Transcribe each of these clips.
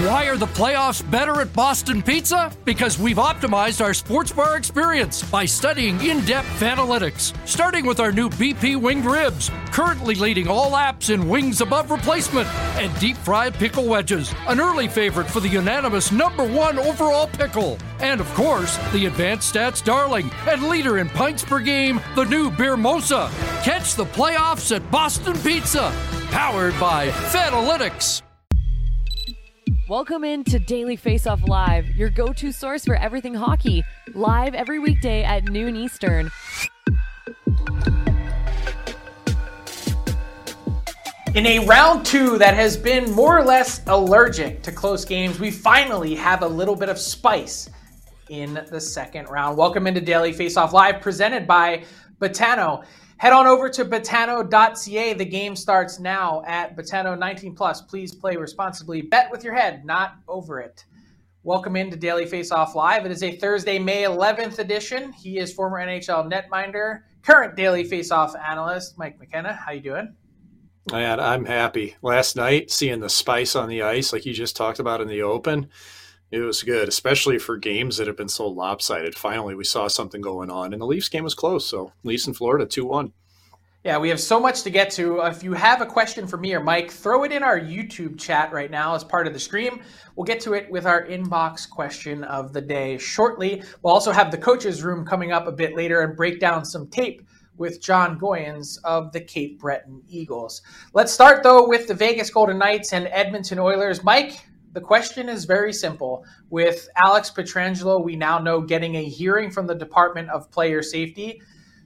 Why are the playoffs better at Boston Pizza? Because we've optimized our sports bar experience by studying in depth analytics, starting with our new BP winged ribs, currently leading all apps in wings above replacement, and deep fried pickle wedges, an early favorite for the unanimous number one overall pickle. And of course, the advanced stats darling and leader in pints per game, the new Beer Mosa. Catch the playoffs at Boston Pizza, powered by Fanalytics. Welcome into Daily Face Off Live, your go to source for everything hockey, live every weekday at noon Eastern. In a round two that has been more or less allergic to close games, we finally have a little bit of spice in the second round. Welcome into Daily Face Off Live, presented by Betano. Head on over to betano.ca. The game starts now at Betano 19 plus. Please play responsibly. Bet with your head, not over it. Welcome into Daily Face Off Live. It is a Thursday, May 11th edition. He is former NHL netminder, current Daily Face Off analyst, Mike McKenna. How you doing? Man, I'm happy. Last night, seeing the spice on the ice, like you just talked about in the open, it was good, especially for games that have been so lopsided. Finally, we saw something going on, and the Leafs game was close. So, Leafs in Florida, 2 1. Yeah, we have so much to get to. Uh, if you have a question for me or Mike, throw it in our YouTube chat right now as part of the stream. We'll get to it with our inbox question of the day shortly. We'll also have the coaches' room coming up a bit later and break down some tape with Jon Goyens of the Cape Breton Eagles. Let's start, though, with the Vegas Golden Knights and Edmonton Oilers. Mike, the question is very simple. With Alex Pietrangelo, we now know getting a hearing from the Department of Player Safety.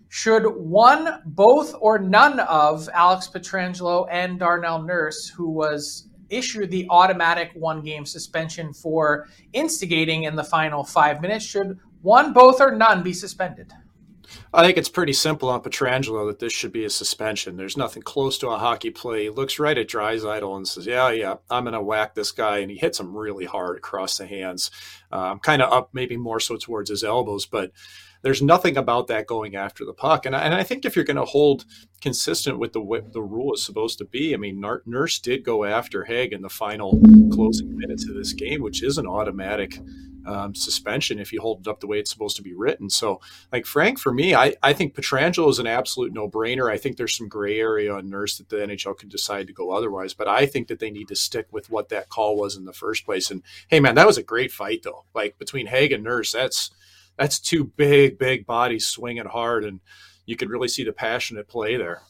Should one, both, or none of Alex Pietrangelo and Darnell Nurse, who was issued the automatic one game suspension for instigating in the final five minutes, should one, both, or none be suspended? I think it's pretty simple on Pietrangelo that this should be a suspension. There's nothing close to a hockey play. He looks right at Draisaitl and says, "Yeah, yeah, I'm going to whack this guy," and he hits him really hard across the hands, um, kind of up, maybe more so towards his elbows, but. There's nothing about that going after the puck, and I, and I think if you're going to hold consistent with the way the rule is supposed to be, I mean, Nurse did go after Hague in the final closing minutes of this game, which is an automatic um, suspension if you hold it up the way it's supposed to be written. So, like Frank, for me, I, I think Pietrangelo is an absolute no brainer. I think there's some gray area on Nurse that the NHL could decide to go otherwise, but I think that they need to stick with what that call was in the first place. And hey, man, that was a great fight though. Like between Hague and Nurse, that's that's two big, big bodies swinging hard, and you could really see the passion at play there.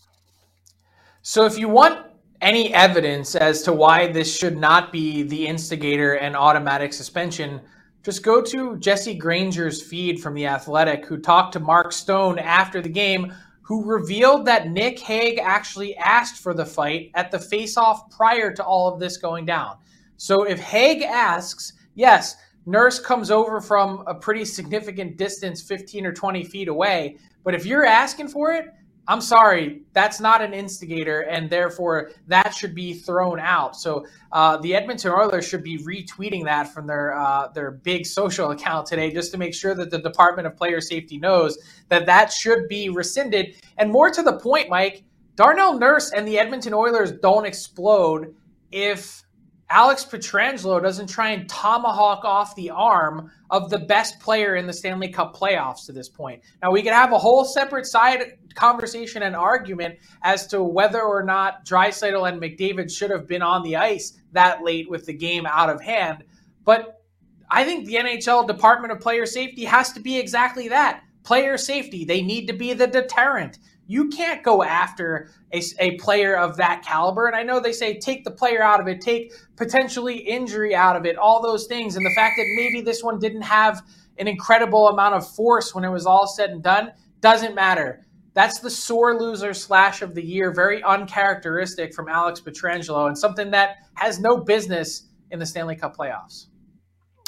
So, if you want any evidence as to why this should not be the instigator and automatic suspension just go to Jesse Granger's feed from The Athletic, who talked to Mark Stone after the game, who revealed that Nick Hague actually asked for the fight at the face-off prior to all of this going down. So if Hague asks, yes, Nurse comes over from a pretty significant distance, 15 or 20 feet away. But if you're asking for it, I'm sorry, that's not an instigator, and therefore that should be thrown out. So uh, the Edmonton Oilers should be retweeting that from their uh, their big social account today, just to make sure that the Department of Player Safety knows that that should be rescinded. And more to the point, Mike, Darnell Nurse and the Edmonton Oilers don't explode if Alex Pietrangelo doesn't try and tomahawk off the arm of the best player in the Stanley Cup playoffs to this point. Now, we could have a whole separate side conversation and argument as to whether or not Draisaitl and McDavid should have been on the ice that late with the game out of hand. But I think the NHL Department of Player Safety has to be exactly that player safety. They need to be the deterrent you can't go after a, a player of that caliber. And I know they say take the player out of it, take potentially injury out of it, all those things. And the fact that maybe this one didn't have an incredible amount of force when it was all said and done doesn't matter. That's the sore loser slash of the year, very uncharacteristic from Alex Pietrangelo, and something that has no business in the Stanley Cup playoffs.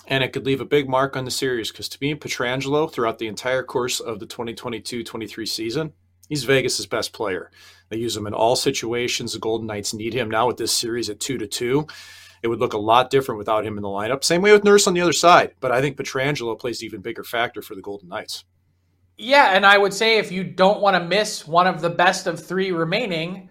And it could leave a big mark on the series because to me, Pietrangelo, throughout the entire course of the 2022 23 season, He's Vegas's best player. They use him in all situations. The Golden Knights need him now with this series at two to two. It would look a lot different without him in the lineup. Same way with Nurse on the other side, but I think Pietrangelo plays an even bigger factor for the Golden Knights. Yeah, and I would say if you don't want to miss one of the best of three remaining,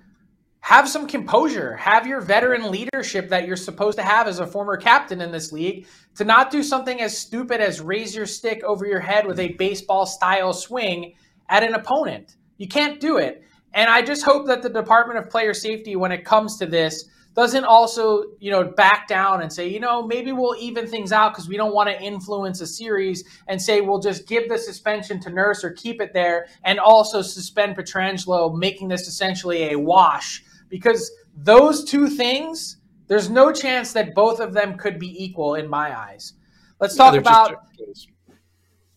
have some composure. Have your veteran leadership that you're supposed to have as a former captain in this league to not do something as stupid as raise your stick over your head with a mm-hmm. baseball style swing at an opponent. You can't do it. And I just hope that the Department of Player Safety, when it comes to this, doesn't also, you know, back down and say, you know, maybe we'll even things out because we don't want to influence a series and say we'll just give the suspension to Nurse or keep it there and also suspend Pietrangelo, making this essentially a wash. Because those two things, there's no chance that both of them could be equal in my eyes. Let's talk about.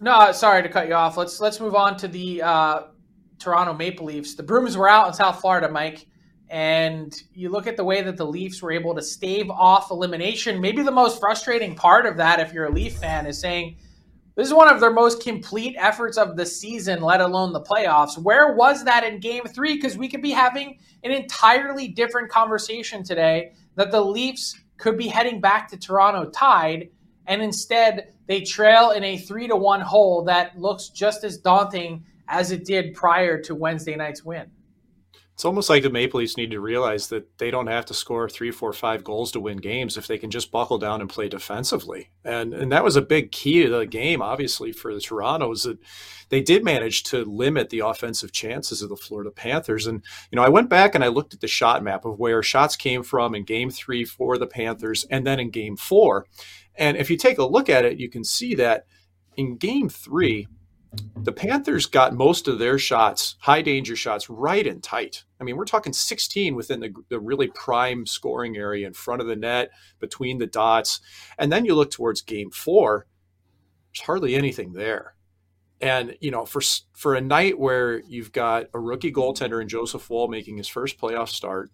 No, sorry to cut you off. Let's let's move on to the uh, Toronto Maple Leafs. The Brooms were out in South Florida, Mike, and you look at the way that the Leafs were able to stave off elimination. Maybe the most frustrating part of that, if you're a Leaf fan, is saying this is one of their most complete efforts of the season, let alone the playoffs. Where was that in game three? Because we could be having an entirely different conversation today that the Leafs could be heading back to Toronto tied, and instead they trail in a three to one hole that looks just as daunting as it did prior to Wednesday night's win. It's almost like the Maple Leafs need to realize that they don't have to score three, four, five goals to win games if they can just buckle down and play defensively. And and that was a big key to the game, obviously, for the Toronto's that they did manage to limit the offensive chances of the Florida Panthers. And you know, I went back and I looked at the shot map of where shots came from in Game Three for the Panthers, and then in Game Four. And if you take a look at it, you can see that in Game Three the Panthers got most of their shots, high danger shots, right and tight. I mean, we're talking 16 within the, the really prime scoring area in front of the net, between the dots. And then you look towards game four, there's hardly anything there. And, you know, for, for a night where you've got a rookie goaltender in Joseph Woll making his first playoff start,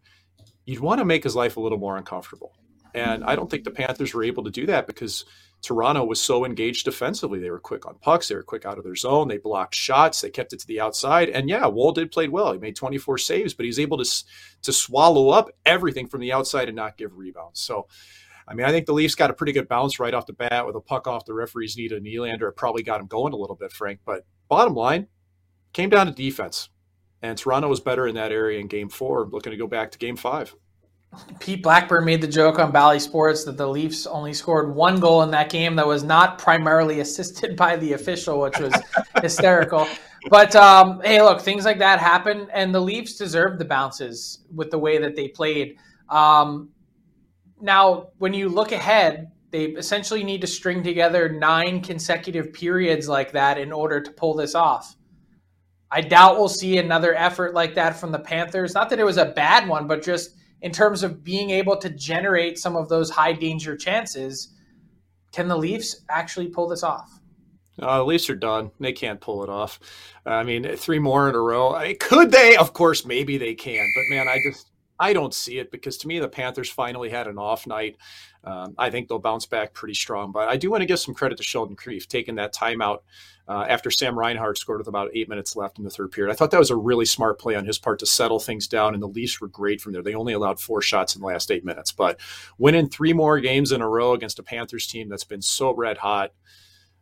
you'd want to make his life a little more uncomfortable. And I don't think the Panthers were able to do that because Toronto was so engaged defensively. They were quick on pucks. They were quick out of their zone. They blocked shots. They kept it to the outside. And yeah, Woll did played well. He made 24 saves, but he's able to to swallow up everything from the outside and not give rebounds. So, I mean, I think the Leafs got a pretty good bounce right off the bat with a puck off the referee's knee to Nylander. It probably got him going a little bit, Frank. But bottom line, came down to defense. And Toronto was better in that area in game four, looking to go back to game five. Pete Blackburn made the joke on Bally Sports that the Leafs only scored one goal in that game that was not primarily assisted by the official, which was hysterical. But um, hey, look, things like that happen, and the Leafs deserve the bounces with the way that they played. Um, now, when you look ahead, they essentially need to string together nine consecutive periods like that in order to pull this off. I doubt we'll see another effort like that from the Panthers. Not that it was a bad one, but just in terms of being able to generate some of those high danger chances. Can the Leafs actually pull this off? Uh, the Leafs are done. They can't pull it off. I mean, three more in a row. I could they? Of course, maybe they can. But man, I just I don't see it because to me the Panthers finally had an off night. Um, I think they'll bounce back pretty strong. But I do want to give some credit to Sheldon Keefe taking that timeout uh, after Sam Reinhart scored with about eight minutes left in the third period. I thought that was a really smart play on his part to settle things down, and the Leafs were great from there. They only allowed four shots in the last eight minutes, but winning three more games in a row against a Panthers team that's been so red hot,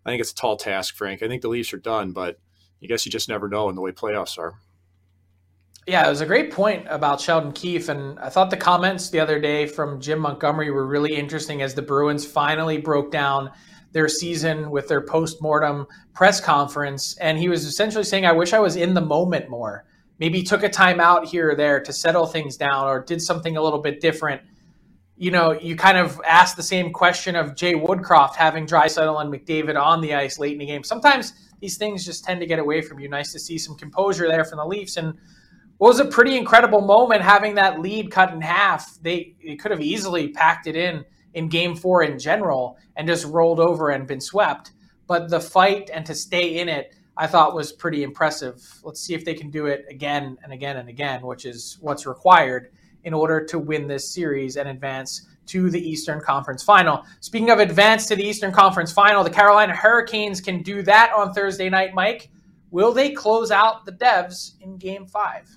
I think it's a tall task, Frank. I think the Leafs are done, but I guess you just never know in the way playoffs are. Yeah, it was a great point about Sheldon Keefe. And I thought the comments the other day from Jim Montgomery were really interesting as the Bruins finally broke down their season with their post-mortem press conference. And he was essentially saying, I wish I was in the moment more. Maybe took a time out here or there to settle things down or did something a little bit different. You know, you kind of asked the same question of Jay Woodcroft having Draisaitl and McDavid on the ice late in the game. Sometimes these things just tend to get away from you. Nice to see some composure there from the Leafs. And was a pretty incredible moment having that lead cut in half. They, they could have easily packed it in in game four in general and just rolled over and been swept. But the fight and to stay in it, I thought was pretty impressive. Let's see if they can do it again and again and again, which is what's required in order to win this series and advance to the Eastern Conference Final. Speaking of advance to the Eastern Conference Final, the Carolina Hurricanes can do that on Thursday night, Mike. Will they close out the Devs in game five?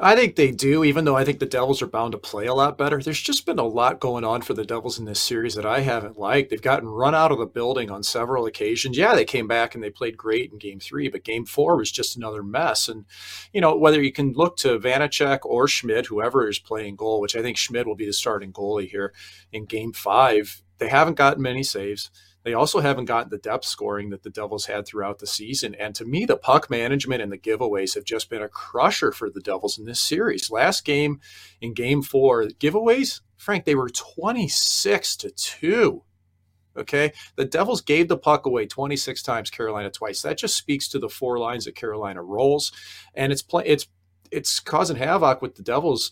I think they do, even though I think the Devils are bound to play a lot better. There's just been a lot going on for the Devils in this series that I haven't liked. They've gotten run out of the building on several occasions. Yeah, they came back and they played great in game three, but game four was just another mess. And, you know, whether you can look to Vanecek or Schmid, whoever is playing goal, which I think Schmid will be the starting goalie here in game five, they haven't gotten many saves. They also haven't gotten the depth scoring that the Devils had throughout the season. And to me, the puck management and the giveaways have just been a crusher for the Devils in this series. Last game in game four, giveaways, Frank, they were 26 to 2. Okay. The Devils gave the puck away 26 times, Carolina twice. That just speaks to the four lines that Carolina rolls. And it's play, it's it's causing havoc with the Devils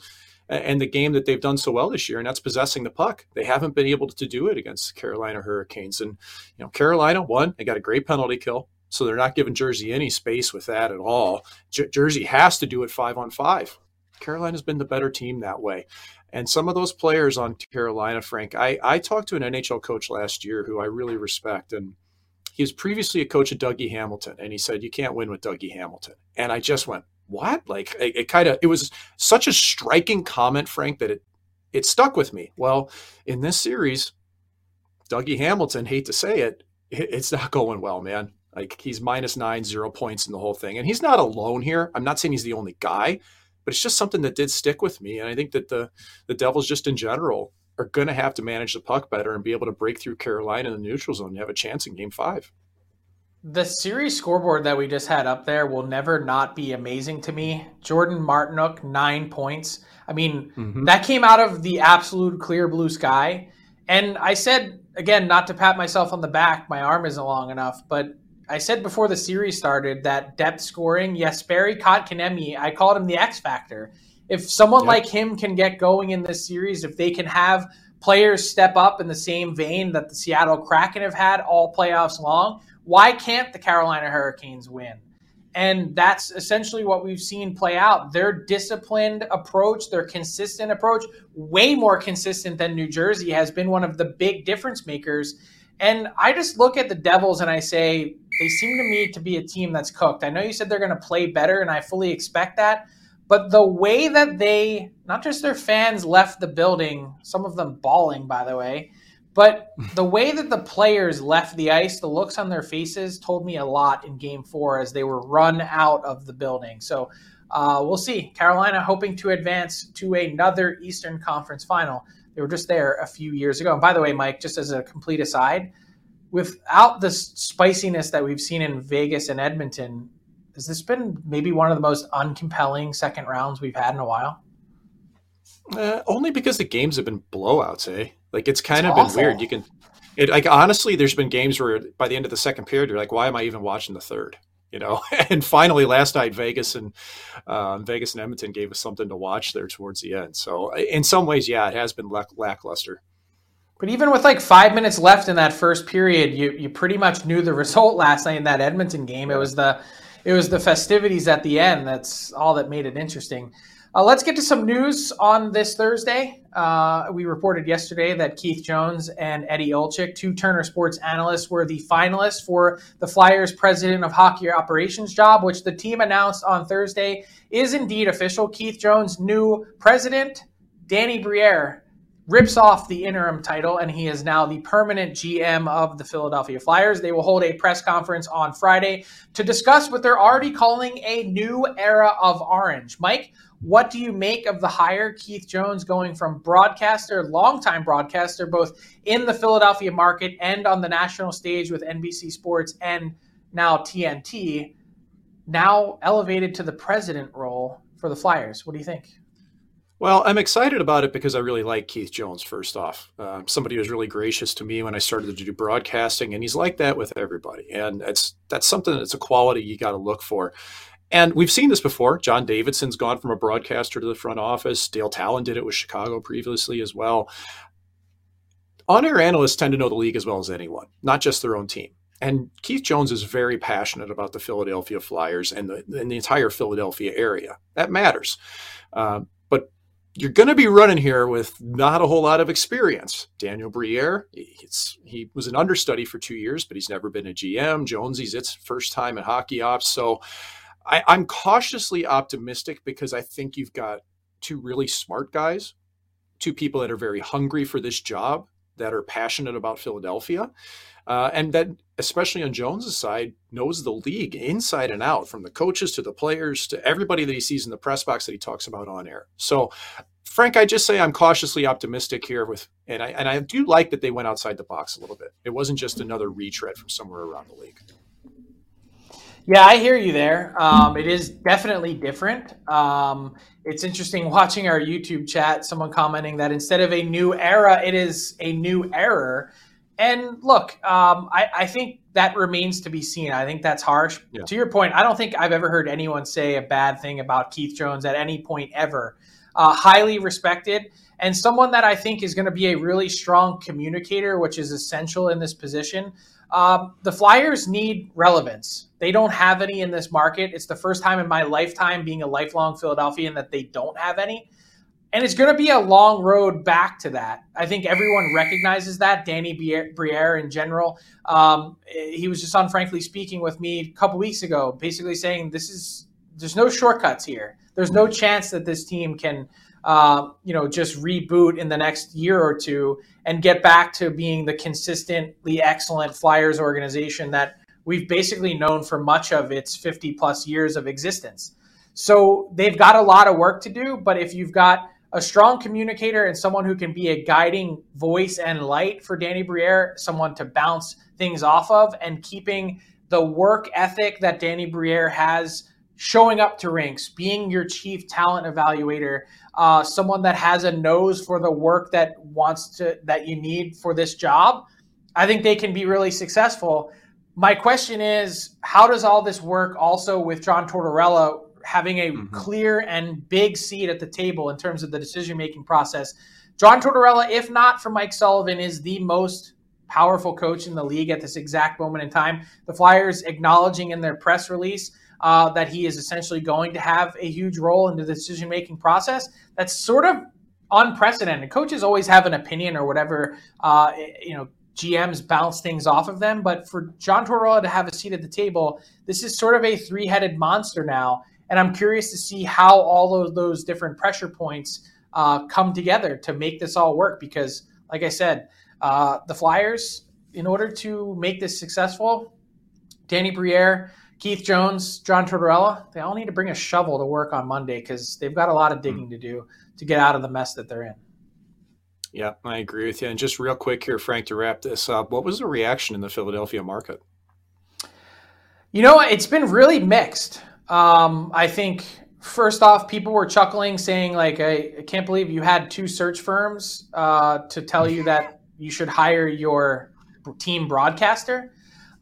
and the game that they've done so well this year, and that's possessing the puck. They haven't been able to do it against Carolina Hurricanes. And, you know, Carolina, won. they got a great penalty kill. So they're not giving Jersey any space with that at all. Jersey has to do it five on five. Carolina's been the better team that way. And some of those players on Carolina, Frank, I, I talked to an NHL coach last year who I really respect. And he was previously a coach of Dougie Hamilton. And he said, You can't win with Dougie Hamilton. And I just went, what? Like it, it kind of it was such a striking comment, Frank, that it it stuck with me. Well, in this series, Dougie Hamilton, hate to say it, it it's not going well, man. Like he's minus nine, zero points in the whole thing. And he's not alone here. I'm not saying he's the only guy, but it's just something that did stick with me. And I think that the the Devils just in general are going to have to manage the puck better and be able to break through Carolina in the neutral zone and have a chance in game five. The series scoreboard that we just had up there will never not be amazing to me. Jordan Martinook, nine points. I mean, mm-hmm. that came out of the absolute clear blue sky. And I said, again, not to pat myself on the back, my arm isn't long enough, but I said before the series started that depth scoring, Jesperi Kotkaniemi, I called him the X factor. If someone yep. like him can get going in this series, if they can have players step up in the same vein that the Seattle Kraken have had all playoffs long, why can't the Carolina Hurricanes win? And that's essentially what we've seen play out. Their disciplined approach, their consistent approach, way more consistent than New Jersey, has been one of the big difference makers. And I just look at the Devils and I say, they seem to me to be a team that's cooked. I know you said they're going to play better, and I fully expect that. But the way that they, not just their fans left the building, some of them bawling, by the way, but the way that the players left the ice, the looks on their faces told me a lot in game four as they were run out of the building. So uh, we'll see. Carolina hoping to advance to another Eastern Conference final. They were just there a few years ago. And by the way, Mike, just as a complete aside, without the spiciness that we've seen in Vegas and Edmonton, has this been maybe one of the most uncompelling second rounds we've had in a while? Uh, only because the games have been blowouts, eh? Like it's kind it's of awful. been weird. You can, it like honestly, there's been games where by the end of the second period, you're like, why am I even watching the third? You know, and finally last night, Vegas and um, Vegas and Edmonton gave us something to watch there towards the end. So in some ways, yeah, it has been lack- lackluster. But even with like five minutes left in that first period, you you pretty much knew the result last night in that Edmonton game. It was the it was the festivities at the end. That's all that made it interesting. Uh, let's get to some news on this Thursday. Uh, we reported yesterday that Keith Jones and Eddie Olczyk, two Turner Sports analysts, were the finalists for the Flyers President of Hockey Operations job, which the team announced on Thursday is indeed official. Keith Jones' new president, Danny Briere, rips off the interim title, and he is now the permanent GM of the Philadelphia Flyers. They will hold a press conference on Friday to discuss what they're already calling a new era of orange. Mike, what do you make of the hire, Keith Jones going from broadcaster, longtime broadcaster, both in the Philadelphia market and on the national stage with NBC Sports and now TNT, now elevated to the president role for the Flyers? What do you think? Well, I'm excited about it because I really like Keith Jones, first off. Uh, somebody was really gracious to me when I started to do broadcasting, and he's like that with everybody. And it's that's something that's a quality you got to look for. And we've seen this before. John Davidson's gone from a broadcaster to the front office. Dale Tallon did it with Chicago previously as well. On air analysts tend to know the league as well as anyone, not just their own team. And Keith Jones is very passionate about the Philadelphia Flyers and the, and the entire Philadelphia area. That matters. Uh, but you're going to be running here with not a whole lot of experience. Daniel Briere, he was an understudy for two years, but he's never been a GM. Jonesy's its first time in hockey ops. So I, I'm cautiously optimistic because I think you've got two really smart guys, two people that are very hungry for this job, that are passionate about Philadelphia, uh, and that, especially on Jones's side, knows the league inside and out, from the coaches to the players to everybody that he sees in the press box that he talks about on air. So, Frank, I just say I'm cautiously optimistic here with, and I and I do like that they went outside the box a little bit. It wasn't just another retread from somewhere around the league. Yeah, I hear you there. Um, it is definitely different. Um, it's interesting watching our YouTube chat, someone commenting that instead of a new era, it is a new error. And look, um, I, I, think that remains to be seen. I think that's harsh. Yeah. To your point, I don't think I've ever heard anyone say a bad thing about Keith Jones at any point ever. Uh, highly respected and someone that I think is going to be a really strong communicator, which is essential in this position. Um, the Flyers need relevance. They don't have any in this market. It's the first time in my lifetime being a lifelong Philadelphian that they don't have any. And it's going to be a long road back to that. I think everyone recognizes that. Danny Briere, in general, um, he was just on Frankly Speaking with me a couple weeks ago, basically saying this is there's no shortcuts here. There's no chance that this team can uh, you know, just reboot in the next year or two and get back to being the consistently excellent Flyers organization that we've basically known for much of its 50 plus years of existence. So they've got a lot of work to do, but if you've got a strong communicator and someone who can be a guiding voice and light for Danny Briere, someone to bounce things off of, and keeping the work ethic that Danny Briere has showing up to rinks, being your chief talent evaluator, uh, someone that has a nose for the work that wants to that you need for this job, I think they can be really successful. My question is, how does all this work also with John Tortorella having a mm-hmm. clear and big seat at the table in terms of the decision making process? John Tortorella, if not for Mike Sullivan, is the most powerful coach in the league at this exact moment in time. The Flyers acknowledging in their press release uh, that he is essentially going to have a huge role in the decision making process. That's sort of unprecedented. Coaches always have an opinion or whatever, uh, you know, GMs bounce things off of them. But for John Tortorella to have a seat at the table, this is sort of a three headed monster now. And I'm curious to see how all of those different pressure points uh, come together to make this all work. Because, like I said, uh, the Flyers, in order to make this successful, Danny Briere, Keith Jones, John Tortorella, they all need to bring a shovel to work on Monday because they've got a lot of digging to do to get out of the mess that they're in. Yeah, I agree with you. And just real quick here, Frank, to wrap this up, what was the reaction in the Philadelphia market? You know, it's been really mixed. Um, I think first off, people were chuckling, saying like, "I, I can't believe you had two search firms uh, to tell you that you should hire your team broadcaster."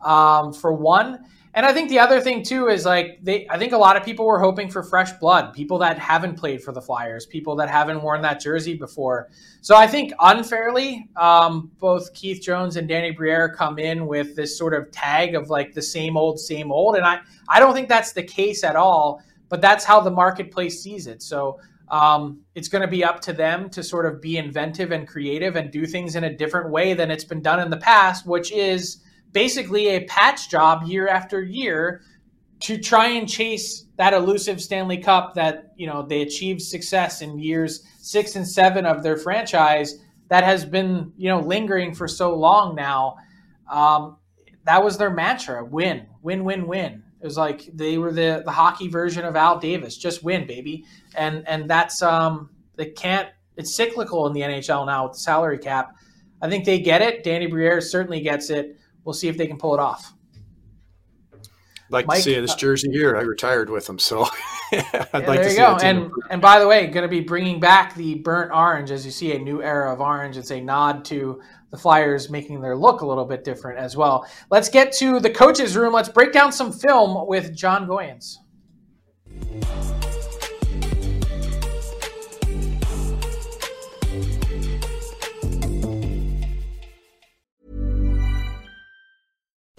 Um, for one, And I think the other thing too is like they I think a lot of people were hoping for fresh blood, people that haven't played for the Flyers, people that haven't worn that jersey before. So I think unfairly, um, both Keith Jones and Danny Briere come in with this sort of tag of like the same old, same old. And I, I don't think that's the case at all, but that's how the marketplace sees it. So um, it's going to be up to them to sort of be inventive and creative and do things in a different way than it's been done in the past, which is basically a patch job year after year to try and chase that elusive Stanley Cup that you know they achieved success in years six and seven of their franchise that has been you know lingering for so long now. Um, that was their mantra: win, win, win, win. It was like they were the the hockey version of Al Davis, just win, baby. And and that's um they can't. It's cyclical in the NHL now with the salary cap. I think they get it. Danny Briere certainly gets it we'll see if they can pull it off. Like Mike, to see this uh, jersey here. I retired with them, so I'd yeah, like there you go. And and by the way, going to be bringing back the burnt orange as you see a new era of orange. It's a nod to the Flyers making their look a little bit different as well. Let's get to the coaches' room. Let's break down some film with Jon Goyens.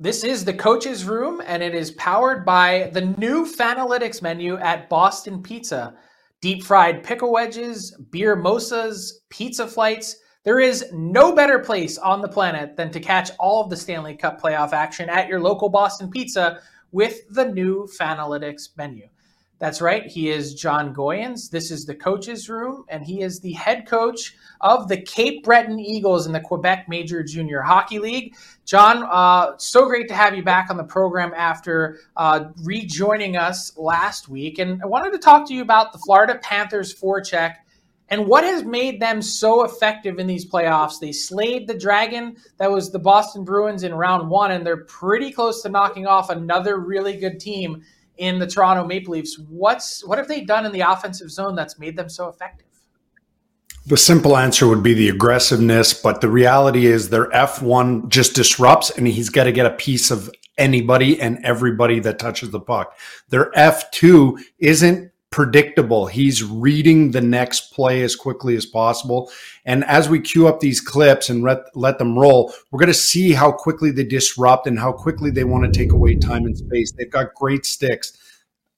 This is the coach's room, and it is powered by the new Fanalytics menu at Boston Pizza. Deep fried pickle wedges, beer mosas, pizza flights. There is no better place on the planet than to catch all of the Stanley Cup playoff action at your local Boston Pizza with the new Fanalytics menu. That's right. He is Jon Goyens. This is the coach's room, and he is the head coach of the Cape Breton Eagles in the Quebec Major Junior Hockey League. John, uh, so great to have you back on the program after uh, rejoining us last week. And I wanted to talk to you about the Florida Panthers forecheck and what has made them so effective in these playoffs. They slayed the dragon that was the Boston Bruins in round one, and they're pretty close to knocking off another really good team in the Toronto Maple Leafs. What's what have they done in the offensive zone that's made them so effective? The simple answer would be the aggressiveness, but the reality is their F1 just disrupts and he's got to get a piece of anybody and everybody that touches the puck. Their F2 isn't predictable. He's reading the next play as quickly as possible. And as we queue up these clips and let, let them roll, we're going to see how quickly they disrupt and how quickly they want to take away time and space. They've got great sticks.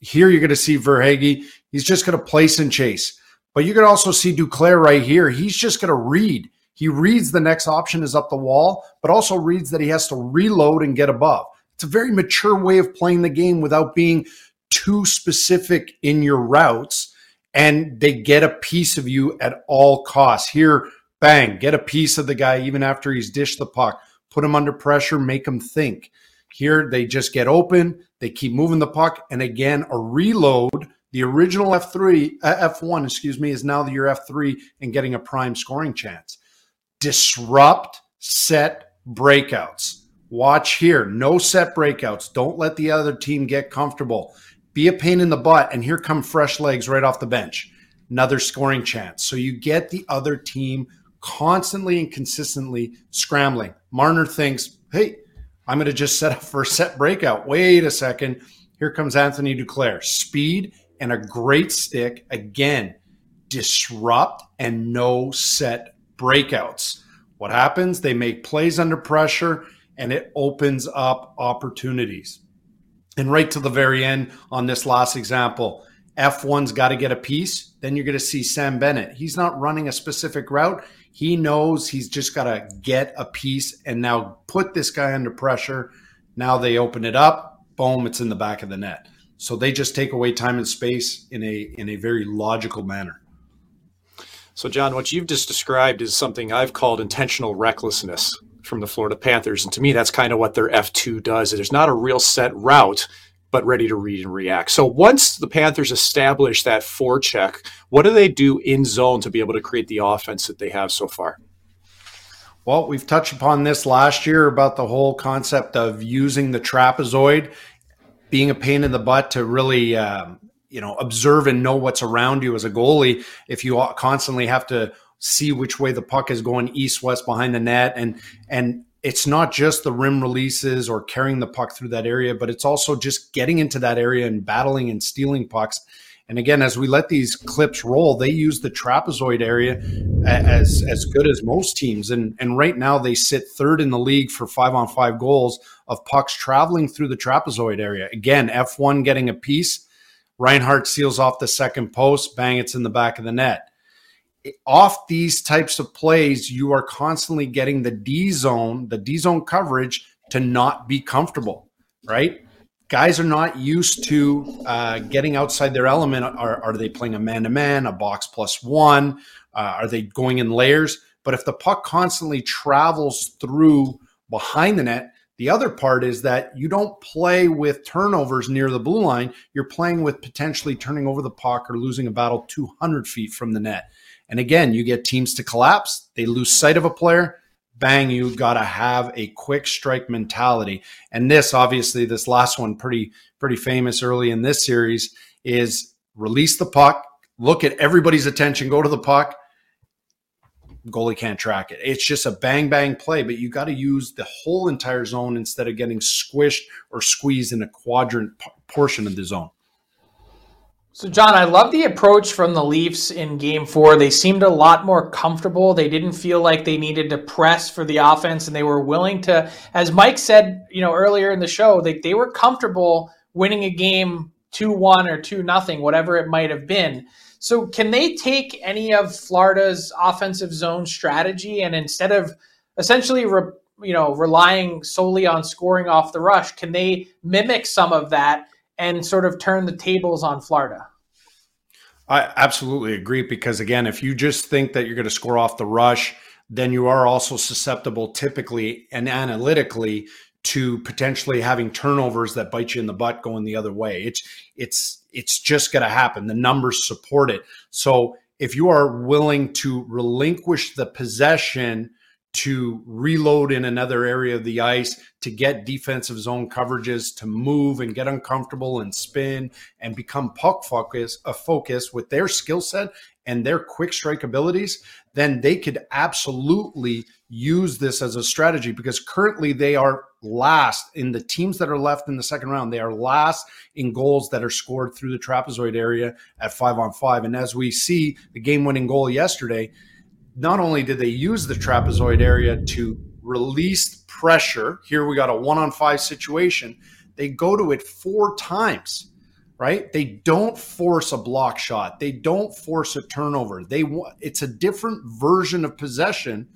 Here you're going to see Verhaeghe. He's just going to place and chase. But you can also see Duclair right here. He's just going to read. He reads the next option is up the wall, but also reads that he has to reload and get above. It's a very mature way of playing the game without being too specific in your routes and they get a piece of you at all costs. Here, bang, get a piece of the guy even after he's dished the puck. Put him under pressure, make him think. Here, they just get open, they keep moving the puck, and again, a reload. The original F3, uh, F1, excuse me, is now your F3 and getting a prime scoring chance. Disrupt set breakouts. Watch here. No set breakouts. Don't let the other team get comfortable be a pain in the butt, and here come fresh legs right off the bench. Another scoring chance. So you get the other team constantly and consistently scrambling. Marner thinks, hey, I'm going to just set up for a set breakout. Wait a second. Here comes Anthony Duclair. Speed and a great stick. Again, disrupt and no set breakouts. What happens? They make plays under pressure and it opens up opportunities. And right to the very end on this last example, F1's got to get a piece. Then you're going to see Sam Bennett. He's not running a specific route. He knows he's just got to get a piece and now put this guy under pressure. Now they open it up. Boom, it's in the back of the net. So they just take away time and space in a in a very logical manner. So, John, what you've just described is something I've called intentional recklessness from the Florida Panthers. And to me, that's kind of what their F2 does. There's not a real set route, but ready to read and react. So once the Panthers establish that forecheck, what do they do in zone to be able to create the offense that they have so far? Well, we've touched upon this last year about the whole concept of using the trapezoid being a pain in the butt to really um, you know observe and know what's around you as a goalie if you constantly have to see which way the puck is going east west behind the net. And and it's not just the rim releases or carrying the puck through that area but it's also just getting into that area and battling and stealing pucks. And again as we let these clips roll they use the trapezoid area as as good as most teams. And and right now they sit third in the league for 5 on 5 goals of pucks traveling through the trapezoid area. Again F1 getting a piece. Reinhart seals off the second post, bang, it's in the back of the net. Off these types of plays, you are constantly getting the D zone, the D zone coverage to not be comfortable, right? Guys are not used to uh, getting outside their element. Are, are they playing a man to man, a box plus one? Uh, are they going in layers? But if the puck constantly travels through behind the net, the other part is that you don't play with turnovers near the blue line. You're playing with potentially turning over the puck or losing a battle 200 feet from the net. And again, you get teams to collapse, they lose sight of a player. Bang, you got to have a quick strike mentality. And this, obviously, this last one, pretty, pretty famous early in this series, is release the puck, look at everybody's attention, go to the puck, goalie can't track it. It's just a bang bang play, but you got to use the whole entire zone instead of getting squished or squeezed in a quadrant p- portion of the zone. So, John, I love the approach from the Leafs in game four. They seemed a lot more comfortable. They didn't feel like they needed to press for the offense, and they were willing to, as Mike said, you know, earlier in the show, they, they were comfortable winning a game 2 1 or 2 nothing, whatever it might have been. So can they take any of Florida's offensive zone strategy and instead of essentially re, you know relying solely on scoring off the rush, can they mimic some of that and sort of turn the tables on Florida? I absolutely agree because again, if you just think that you're going to score off the rush, then you are also susceptible typically and analytically to potentially having turnovers that bite you in the butt going the other way. It's it's it's just going to happen. The numbers support it. So if you are willing to relinquish the possession to reload in another area of the ice, to get defensive zone coverages, to move and get uncomfortable and spin and become puck focus, a focus with their skill set and their quick strike abilities, then they could absolutely use this as a strategy because currently they are last in the teams that are left in the second round. They are last in goals that are scored through the trapezoid area at five on five. And as we see the game winning goal yesterday, not only did they use the trapezoid area to release pressure, here we got a one on five situation, they go to it four times. Right? They don't force a block shot. They don't force a turnover. They it's a different version of possession,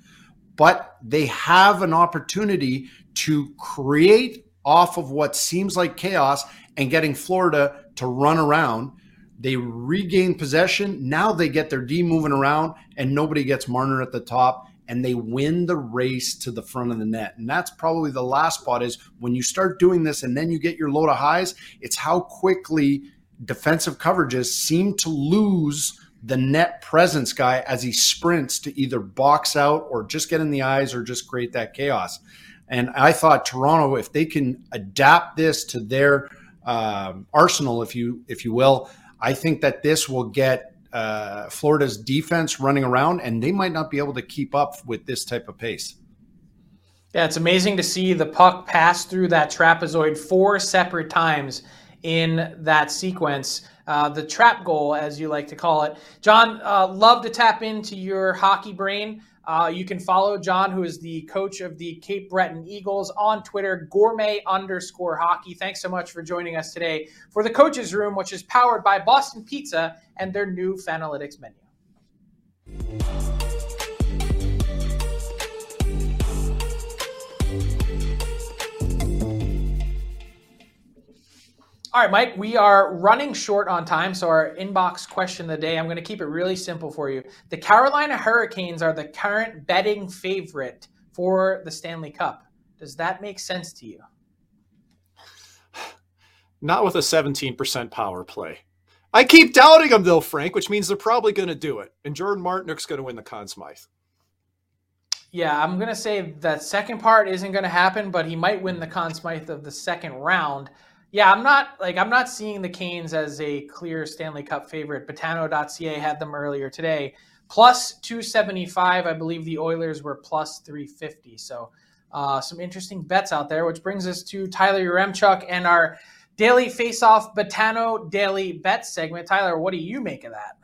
but they have an opportunity to create off of what seems like chaos and getting Florida to run around. They regain possession. Now they get their D moving around and nobody gets Marner at the top and they win the race to the front of the net. And that's probably the last spot is when you start doing this and then you get your load of highs, it's how quickly defensive coverages seem to lose the net presence guy as he sprints to either box out or just get in the eyes or just create that chaos. And I thought Toronto, if they can adapt this to their um, arsenal, if you if you will, I think that this will get uh, Florida's defense running around, and they might not be able to keep up with this type of pace. Yeah, it's amazing to see the puck pass through that trapezoid four separate times in that sequence. Uh, the trap goal, as you like to call it. John, uh, love to tap into your hockey brain. Uh, you can follow John, who is the coach of the Cape Breton Eagles, on Twitter, gourmet underscore hockey. Thanks so much for joining us today for the Coaches Room, which is powered by Boston Pizza and their new Fanalytics menu. All right, Mike, we are running short on time. So, our inbox question of the day, I'm going to keep it really simple for you. The Carolina Hurricanes are the current betting favorite for the Stanley Cup. Does that make sense to you? Not with a 17% power play. I keep doubting them, though, Frank, which means they're probably going to do it. And Jordan Martinook's going to win the Conn Smythe. Yeah, I'm going to say that second part isn't going to happen, but he might win the Conn Smythe of the second round. Yeah, I'm not like I'm not seeing the Canes as a clear Stanley Cup favorite. Betano.ca had them earlier today. Plus 275. I believe the Oilers were plus 350. So uh, some interesting bets out there, which brings us to Tyler Yaremchuk and our daily face-off Betano daily bet segment. Tyler, what do you make of that?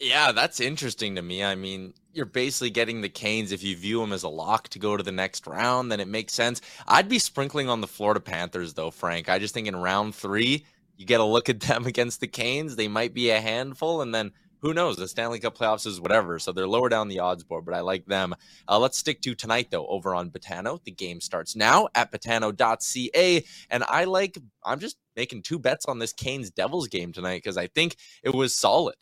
Yeah, that's interesting to me. I mean, you're basically getting the Canes if you view them as a lock to go to the next round, then it makes sense. I'd be sprinkling on the Florida Panthers though, Frank. I just think in round three, you get a look at them against the Canes. They might be a handful, and then who knows? The Stanley Cup playoffs is whatever. So they're lower down the odds board, but I like them. Uh, let's stick to tonight, though, over on Betano. The game starts now at betano.ca. And I like, I'm just making two bets on this Canes Devils game tonight because I think it was solid.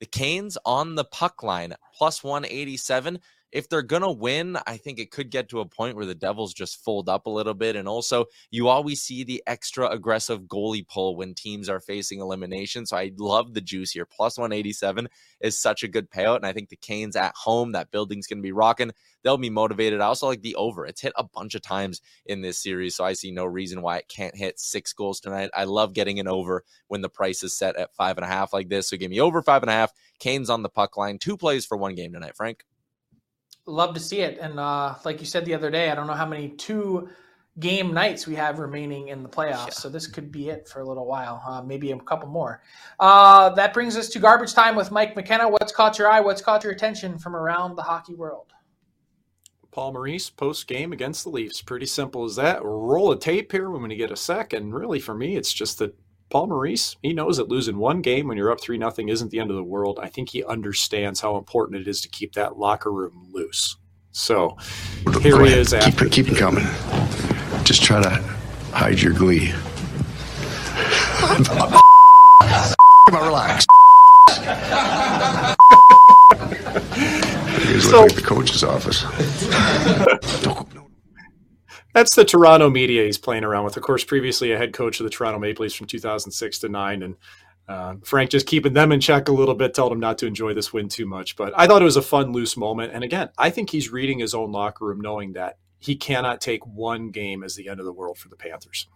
The Canes on the puck line, plus 187. If they're going to win, I think it could get to a point where the Devils just fold up a little bit. And also, you always see the extra aggressive goalie pull when teams are facing elimination. So I love the juice here. Plus 187 is such a good payout. And I think the Canes at home, that building's going to be rocking. They'll be motivated. I also like the over. It's hit a bunch of times in this series. So I see no reason why it can't hit six goals tonight. I love getting an over when the price is set at five and a half like this. So give me over five and a half. Canes on the puck line. Two plays for one game tonight, Frank love to see it. And uh, like you said the other day, I don't know how many two game nights we have remaining in the playoffs. Yeah. So this could be it for a little while, uh, maybe a couple more. Uh, that brings us to garbage time with Mike McKenna. What's caught your eye? What's caught your attention from around the hockey world? Paul Maurice post game against the Leafs. Pretty simple as that. Roll a tape here when we get a sec. And really, for me, it's just that Paul Maurice, he knows that losing one game when you're up three nothing isn't the end of the world. I think he understands how important it is to keep that locker room loose. So here he is. After. Keep, keep it coming. Just try to hide your glee. relax. you guys look like the coach's office. That's the Toronto media he's playing around with. Of course, previously a head coach of the Toronto Maple Leafs from 2006 to nine, and uh, Frank just keeping them in check a little bit, told him not to enjoy this win too much. But I thought it was a fun, loose moment. And again, I think he's reading his own locker room, knowing that he cannot take one game as the end of the world for the Panthers.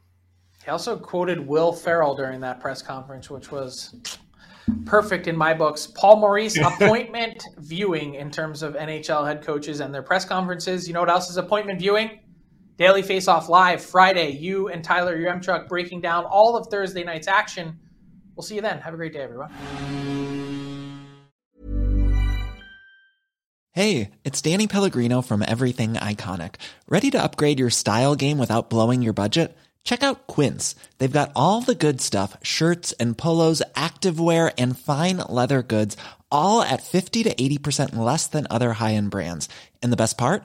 He also quoted Will Ferrell during that press conference, which was perfect in my books. Paul Maurice appointment viewing in terms of NHL head coaches and their press conferences. You know what else is appointment viewing? Daily Face Off Live Friday. You and Tyler Yaremchuk breaking down all of Thursday night's action. We'll see you then. Have a great day, everyone. Hey, it's Danny Pellegrino from Everything Iconic. Ready to upgrade your style game without blowing your budget? Check out Quince. They've got all the good stuff shirts and polos, activewear, and fine leather goods, all at 50 to 80% less than other high end brands. And the best part?